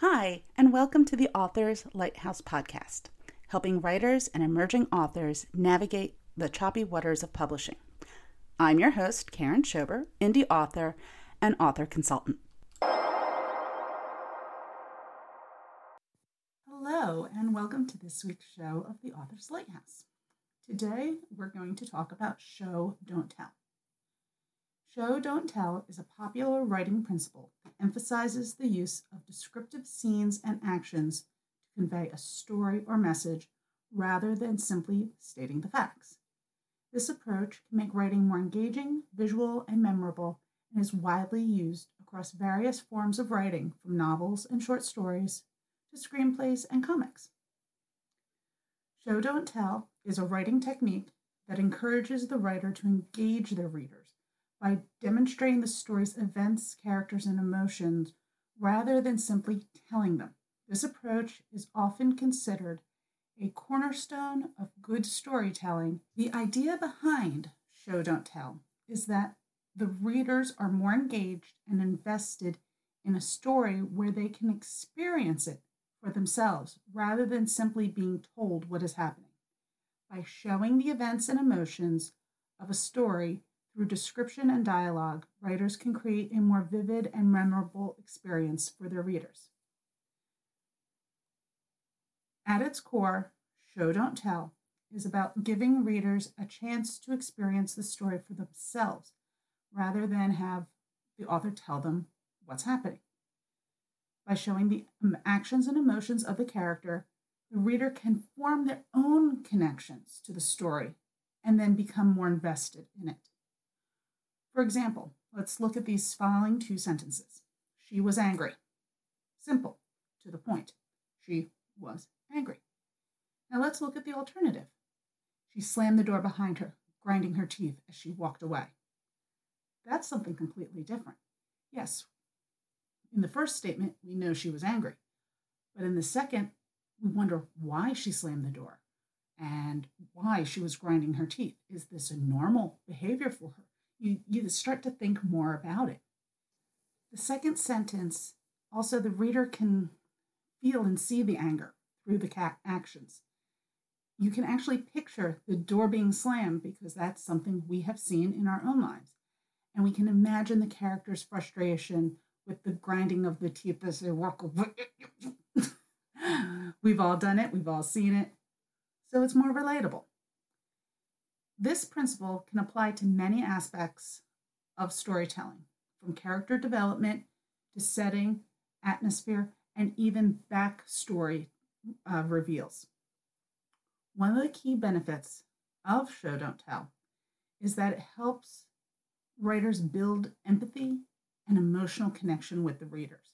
Hi, and welcome to the Authors Lighthouse podcast, helping writers and emerging authors navigate the choppy waters of publishing. I'm your host, Karen Schober, indie author and author consultant. Hello, and welcome to this week's show of the Authors Lighthouse. Today, we're going to talk about show, don't tell. Show, don't tell is a popular writing principle that emphasizes the use of descriptive scenes and actions to convey a story or message rather than simply stating the facts. This approach can make writing more engaging, visual, and memorable, and is widely used across various forms of writing, from novels and short stories to screenplays and comics. Show Don't Tell is a writing technique that encourages the writer to engage their readers by demonstrating the story's events, characters, and emotions rather than simply telling them. This approach is often considered a cornerstone of good storytelling. The idea behind Show Don't Tell is that the readers are more engaged and invested in a story where they can experience it for themselves rather than simply being told what is happening. By showing the events and emotions of a story through description and dialogue, writers can create a more vivid and memorable experience for their readers. At its core, Show Don't Tell is about giving readers a chance to experience the story for themselves rather than have the author tell them what's happening. By showing the um, actions and emotions of the character, the reader can form their own connections to the story and then become more invested in it. For example, let's look at these following two sentences. She was angry. Simple, to the point. She was angry. Now let's look at the alternative. She slammed the door behind her, grinding her teeth as she walked away. That's something completely different. Yes, in the first statement, we know she was angry. But in the second, we wonder why she slammed the door and why she was grinding her teeth. Is this a normal behavior for her? You, you start to think more about it. The second sentence also, the reader can feel and see the anger through the cat actions. You can actually picture the door being slammed because that's something we have seen in our own lives. And we can imagine the character's frustration with the grinding of the teeth as they walk we've all done it, we've all seen it. So it's more relatable. This principle can apply to many aspects of storytelling, from character development to setting, atmosphere, and even backstory uh, reveals. One of the key benefits of Show Don't Tell is that it helps writers build empathy and emotional connection with the readers.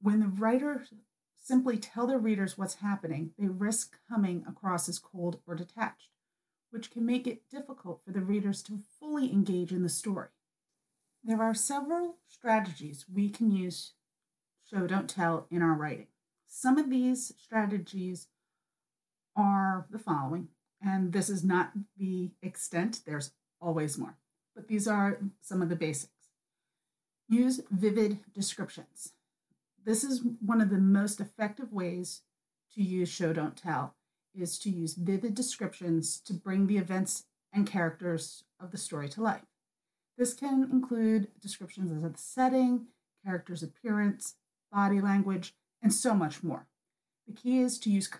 When the writers simply tell their readers what's happening, they risk coming across as cold or detached, which can make it difficult for the readers to fully engage in the story. There are several strategies we can use show don't tell in our writing. Some of these strategies are the following, and this is not the extent, there's always more, but these are some of the basics. Use vivid descriptions. This is one of the most effective ways to use show don't tell is to use vivid descriptions to bring the events and characters of the story to life. This can include descriptions of the setting, character's appearance, body language, and so much more. The key is to use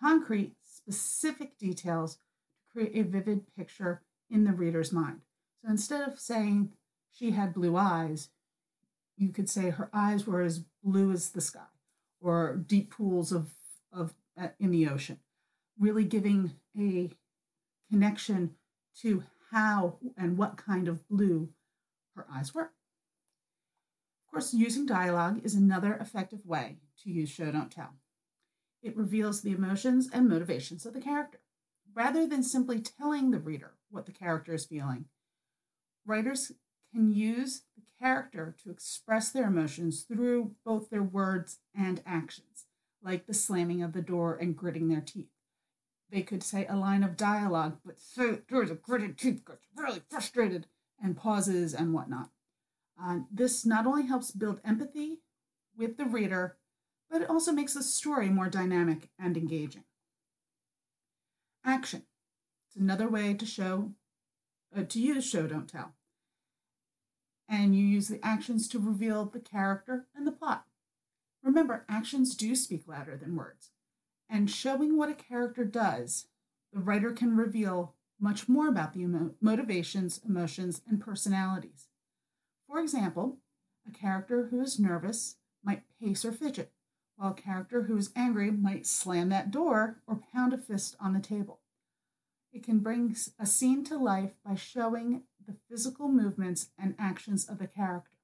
concrete, specific details to create a vivid picture in the reader's mind. So instead of saying, she had blue eyes, you could say her eyes were as blue as the sky or deep pools of, of uh, in the ocean, really giving a connection to how and what kind of blue her eyes were. Of course, using dialogue is another effective way to use show don't tell. It reveals the emotions and motivations of the character. Rather than simply telling the reader what the character is feeling, writers can use character to express their emotions through both their words and actions, like the slamming of the door and gritting their teeth. they could say a line of dialogue, but so through the gritted teeth, gets really frustrated and pauses and whatnot. Uh, this not only helps build empathy with the reader, but it also makes the story more dynamic and engaging. Action. It's another way to show, uh, to use show, don't tell. And you use the actions to reveal the character and the plot. Remember, actions do speak louder than words. And showing what a character does, the writer can reveal much more about the emo- motivations, emotions, and personalities. For example, a character who is nervous might pace or fidget, while a character who is angry might slam that door or pound a fist on the table. It can bring a scene to life by showing the physical movements and actions of the character.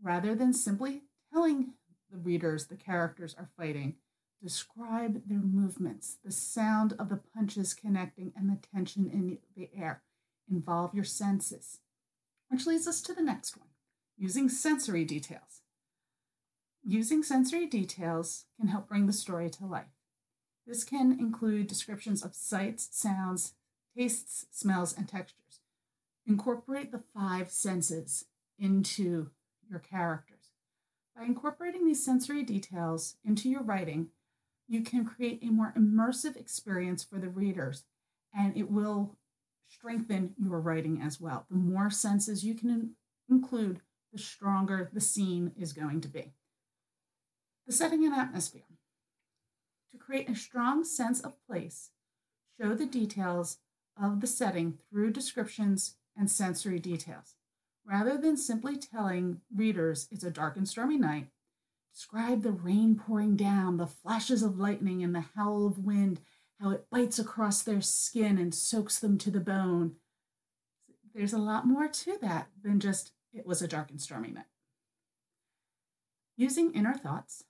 Rather than simply telling the readers the characters are fighting, describe their movements, the sound of the punches connecting, and the tension in the air. Involve your senses. Which leads us to the next one using sensory details. Using sensory details can help bring the story to life. This can include descriptions of sights, sounds, tastes, smells, and textures. Incorporate the five senses into your characters. By incorporating these sensory details into your writing, you can create a more immersive experience for the readers, and it will strengthen your writing as well. The more senses you can include, the stronger the scene is going to be. The setting and atmosphere. To create a strong sense of place, show the details of the setting through descriptions and sensory details. Rather than simply telling readers it's a dark and stormy night, describe the rain pouring down, the flashes of lightning, and the howl of wind, how it bites across their skin and soaks them to the bone. There's a lot more to that than just it was a dark and stormy night. Using inner thoughts,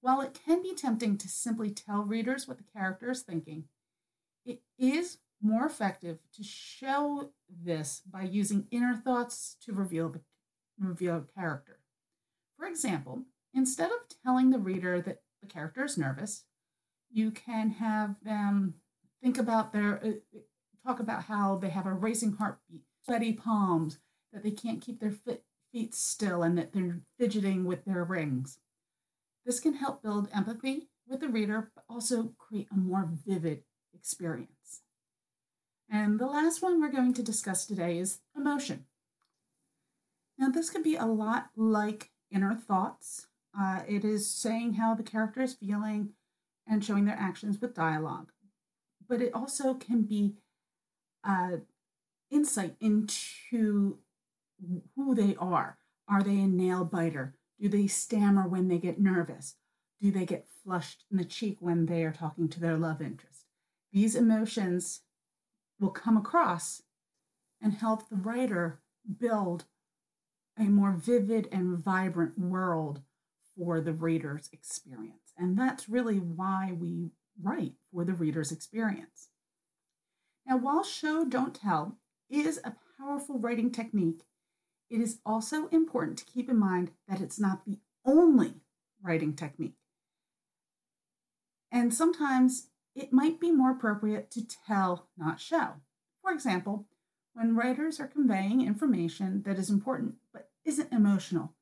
while it can be tempting to simply tell readers what the character is thinking, it is more effective to show this by using inner thoughts to reveal the reveal character. For example, instead of telling the reader that the character is nervous, you can have them think about their uh, talk about how they have a racing heartbeat, sweaty palms, that they can't keep their feet still, and that they're fidgeting with their rings. This can help build empathy with the reader, but also create a more vivid experience. And the last one we're going to discuss today is emotion. Now, this can be a lot like inner thoughts. Uh, it is saying how the character is feeling and showing their actions with dialogue. But it also can be uh, insight into who they are. Are they a nail biter? Do they stammer when they get nervous? Do they get flushed in the cheek when they are talking to their love interest? These emotions will come across and help the writer build a more vivid and vibrant world for the reader's experience. And that's really why we write for the reader's experience. Now, while show don't tell is a powerful writing technique, it is also important to keep in mind that it's not the only writing technique. And sometimes it might be more appropriate to tell, not show. For example, when writers are conveying information that is important but isn't emotional,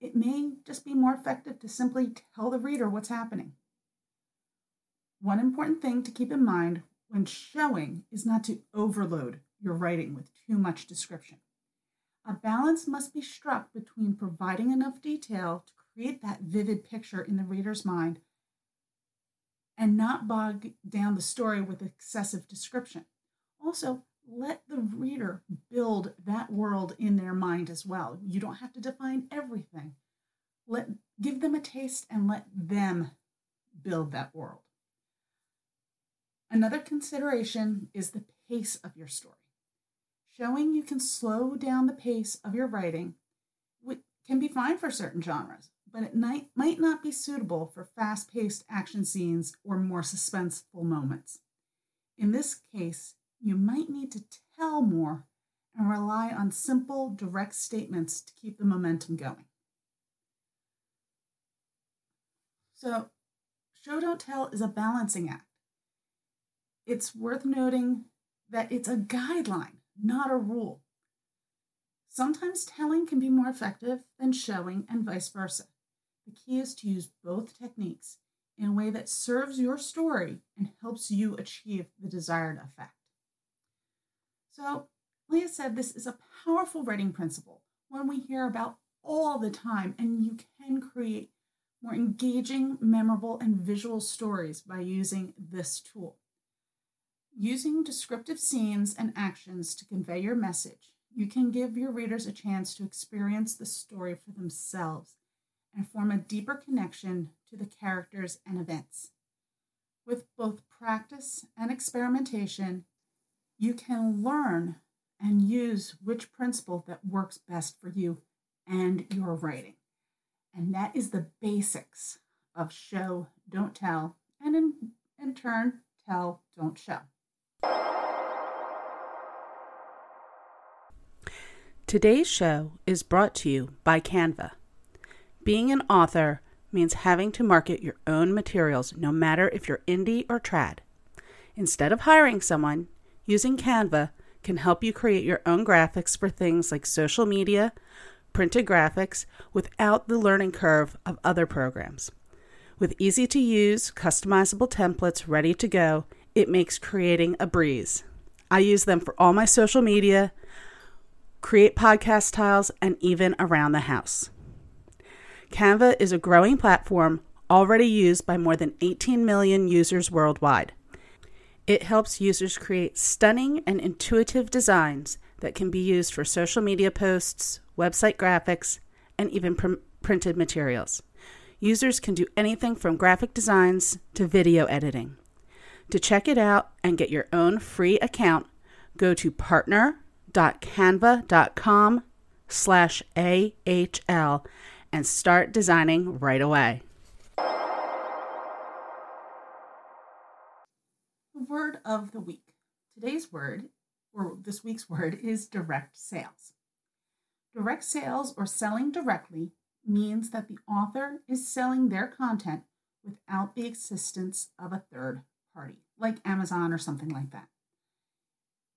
it may just be more effective to simply tell the reader what's happening. One important thing to keep in mind when showing is not to overload your writing with too much description. A balance must be struck between providing enough detail to create that vivid picture in the reader's mind and not bog down the story with excessive description. Also, let the reader build that world in their mind as well. You don't have to define everything. Let give them a taste and let them build that world. Another consideration is the pace of your story. Showing you can slow down the pace of your writing can be fine for certain genres, but it might, might not be suitable for fast paced action scenes or more suspenseful moments. In this case, you might need to tell more and rely on simple, direct statements to keep the momentum going. So, show don't tell is a balancing act. it's worth noting that it's a guideline, not a rule. Sometimes telling can be more effective than showing, and vice versa. The key is to use both techniques in a way that serves your story and helps you achieve the desired effect. So, Leah said this is a powerful writing principle, one we hear about all the time, and you can create more engaging, memorable, and visual stories by using this tool. Using descriptive scenes and actions to convey your message, you can give your readers a chance to experience the story for themselves and form a deeper connection to the characters and events. With both practice and experimentation, you can learn and use which principle that works best for you and your writing. And that is the basics of show, don't tell, and in, in turn, tell, don't show. Today's show is brought to you by Canva. Being an author means having to market your own materials no matter if you're indie or trad. Instead of hiring someone, using Canva can help you create your own graphics for things like social media, printed graphics without the learning curve of other programs. With easy to use, customizable templates ready to go, it makes creating a breeze. I use them for all my social media, create podcast tiles, and even around the house. Canva is a growing platform already used by more than 18 million users worldwide. It helps users create stunning and intuitive designs that can be used for social media posts, website graphics, and even pr- printed materials. Users can do anything from graphic designs to video editing. To check it out and get your own free account, go to partner.canva.com slash AHL and start designing right away. Word of the week. Today's word, or this week's word, is direct sales. Direct sales or selling directly means that the author is selling their content without the assistance of a third party, like Amazon or something like that.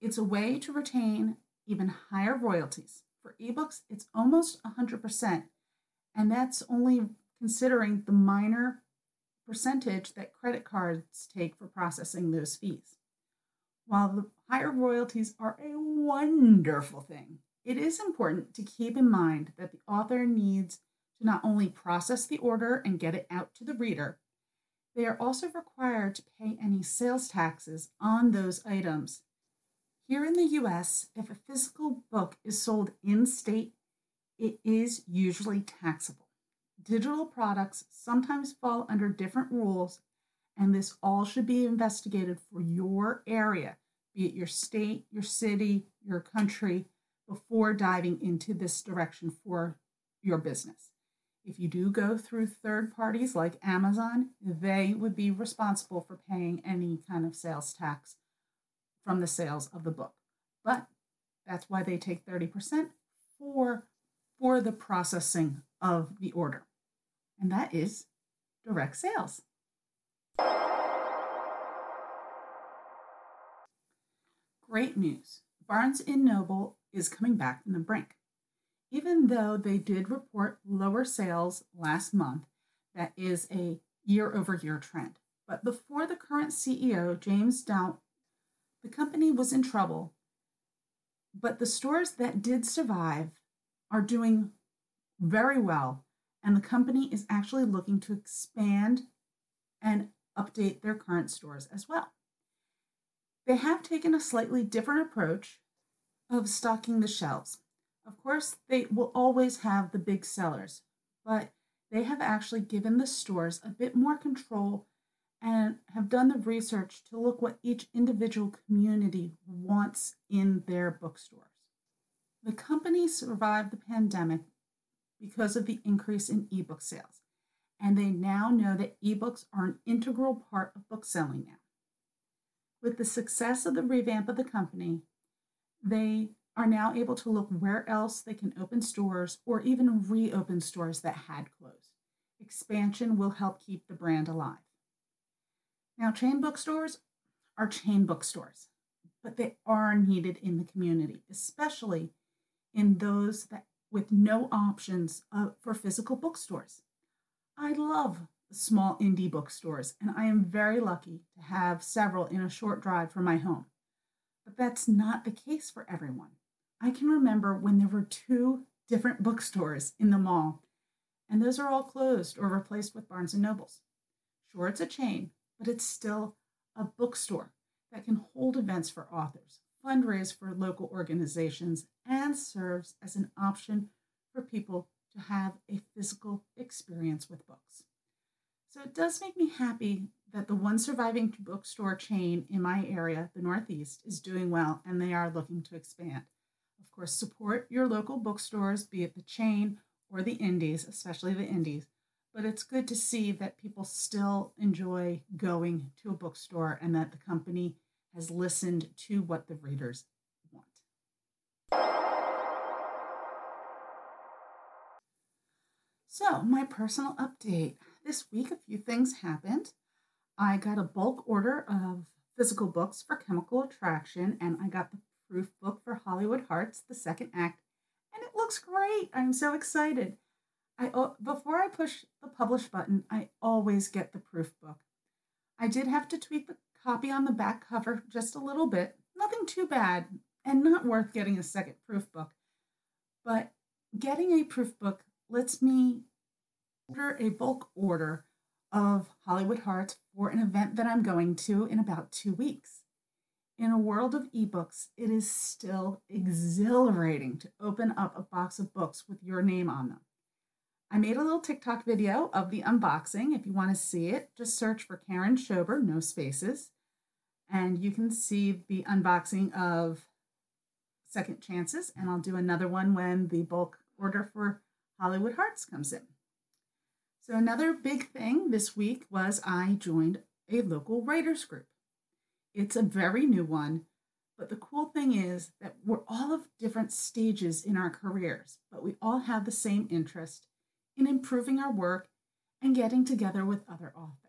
It's a way to retain even higher royalties. For ebooks, it's almost 100%, and that's only considering the minor percentage that credit cards take for processing those fees. While the higher royalties are a wonderful thing, it is important to keep in mind that the author needs to not only process the order and get it out to the reader, they are also required to pay any sales taxes on those items. Here in the US, if a physical book is sold in state, it is usually taxable. Digital products sometimes fall under different rules, and this all should be investigated for your area, be it your state, your city, your country, before diving into this direction for your business. If you do go through third parties like Amazon, they would be responsible for paying any kind of sales tax from the sales of the book. But that's why they take 30% for, for the processing of the order. And that is direct sales. Great news. Barnes & Noble is coming back from the brink. Even though they did report lower sales last month, that is a year over year trend. But before the current CEO, James Daunt, the company was in trouble. But the stores that did survive are doing very well, and the company is actually looking to expand and update their current stores as well. They have taken a slightly different approach of stocking the shelves. Of course, they will always have the big sellers, but they have actually given the stores a bit more control and have done the research to look what each individual community wants in their bookstores. The company survived the pandemic because of the increase in ebook sales, and they now know that ebooks are an integral part of book selling now. With the success of the revamp of the company, they are now able to look where else they can open stores or even reopen stores that had closed. Expansion will help keep the brand alive. Now, chain bookstores, are chain bookstores, but they are needed in the community, especially in those that with no options uh, for physical bookstores. I love small indie bookstores, and I am very lucky to have several in a short drive from my home. But that's not the case for everyone. I can remember when there were two different bookstores in the mall, and those are all closed or replaced with Barnes and Nobles. Sure, it's a chain, but it's still a bookstore that can hold events for authors, fundraise for local organizations, and serves as an option for people to have a physical experience with books. So it does make me happy that the one surviving bookstore chain in my area, the Northeast, is doing well and they are looking to expand. Of course, support your local bookstores, be it the chain or the indies, especially the indies. But it's good to see that people still enjoy going to a bookstore and that the company has listened to what the readers want. So, my personal update. This week, a few things happened. I got a bulk order of physical books for Chemical Attraction, and I got the proof book for Hollywood Hearts, the second act, and it looks great. I'm so excited. I before I push the publish button, I always get the proof book. I did have to tweak the copy on the back cover just a little bit, nothing too bad, and not worth getting a second proof book. But getting a proof book lets me order a bulk order of Hollywood Hearts for an event that I'm going to in about two weeks. In a world of ebooks, it is still exhilarating to open up a box of books with your name on them. I made a little TikTok video of the unboxing. If you want to see it, just search for Karen Schober, no spaces, and you can see the unboxing of Second Chances. And I'll do another one when the bulk order for Hollywood Hearts comes in. So, another big thing this week was I joined a local writers group. It's a very new one, but the cool thing is that we're all of different stages in our careers, but we all have the same interest in improving our work and getting together with other authors.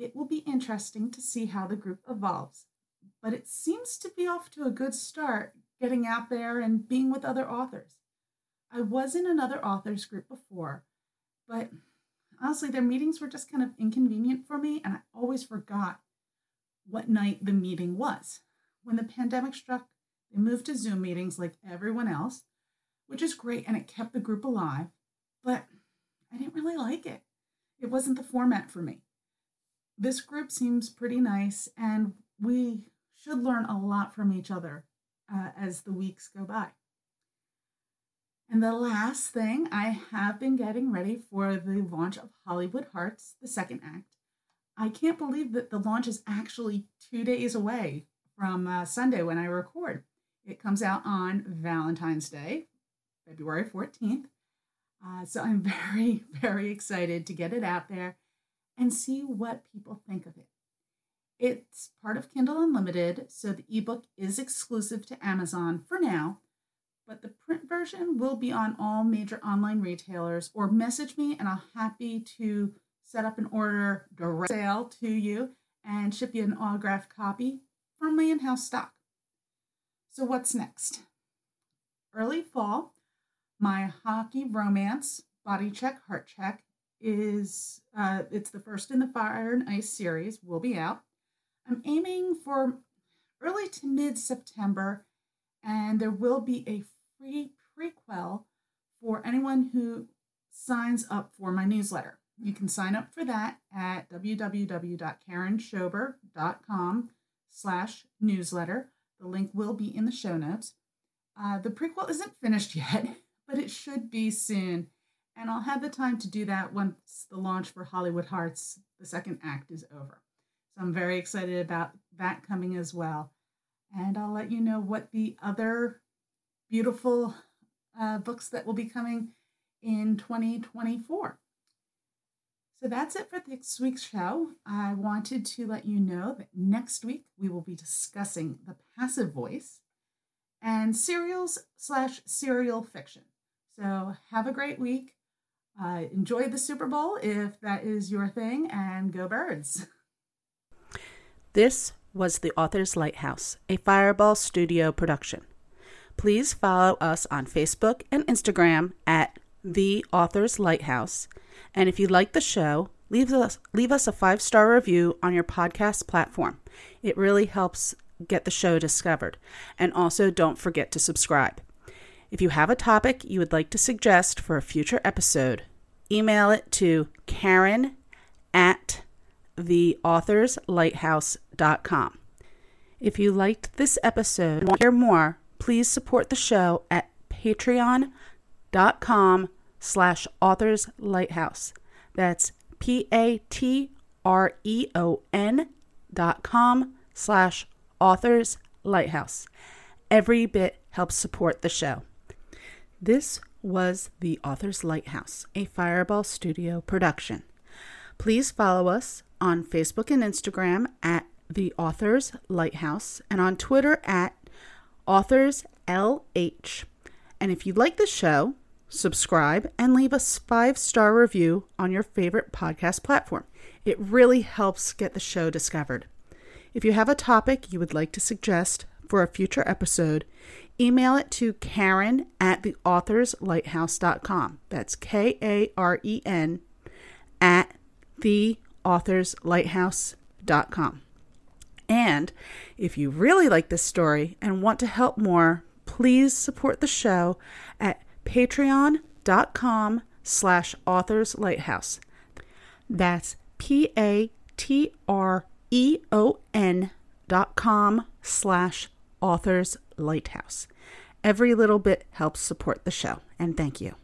It will be interesting to see how the group evolves, but it seems to be off to a good start getting out there and being with other authors. I was in another authors group before, but honestly, their meetings were just kind of inconvenient for me, and I always forgot what night the meeting was. When the pandemic struck, they moved to Zoom meetings like everyone else, which is great and it kept the group alive, but I didn't really like it. It wasn't the format for me. This group seems pretty nice, and we should learn a lot from each other uh, as the weeks go by. And the last thing, I have been getting ready for the launch of Hollywood Hearts, the second act. I can't believe that the launch is actually two days away from uh, Sunday when I record. It comes out on Valentine's Day, February 14th. Uh, so I'm very, very excited to get it out there and see what people think of it. It's part of Kindle Unlimited, so the ebook is exclusive to Amazon for now, but the print version will be on all major online retailers or message me and I'll happy to set up an order direct sale to you and ship you an autographed copy from my in-house stock. So what's next? Early fall, my hockey romance body check heart check is uh, it's the first in the Fire and Ice series will be out. I'm aiming for early to mid September, and there will be a free prequel for anyone who signs up for my newsletter. You can sign up for that at www.karenschober.com slash newsletter. The link will be in the show notes. Uh, the prequel isn't finished yet, but it should be soon. And I'll have the time to do that once the launch for Hollywood Hearts, the second act, is over. So I'm very excited about that coming as well. And I'll let you know what the other beautiful uh, books that will be coming in 2024. So that's it for this week's show. I wanted to let you know that next week we will be discussing the passive voice and serials slash serial fiction. So have a great week. Uh, enjoy the Super Bowl if that is your thing, and go birds. This was The Author's Lighthouse, a Fireball Studio production. Please follow us on Facebook and Instagram at The Author's Lighthouse. And if you like the show, leave us, leave us a five star review on your podcast platform. It really helps get the show discovered. And also, don't forget to subscribe. If you have a topic you would like to suggest for a future episode, email it to Karen at theauthorslighthouse.com. If you liked this episode and want to hear more, please support the show at patreon.com slash authorslighthouse. That's P-A-T-R-E-O-N dot com slash authorslighthouse. Every bit helps support the show. This was The Author's Lighthouse, a Fireball Studio production. Please follow us on Facebook and Instagram at The Author's Lighthouse and on Twitter at Authors LH. And if you like the show, subscribe and leave us five star review on your favorite podcast platform. It really helps get the show discovered. If you have a topic you would like to suggest for a future episode, email it to Karen at theauthorslighthouse.com. That's K A R E N at theauthorslighthouse.com. And if you really like this story and want to help more, please support the show at patreon.com slash authors lighthouse. That's P A T R E O N dot com slash authors lighthouse. Every little bit helps support the show, and thank you.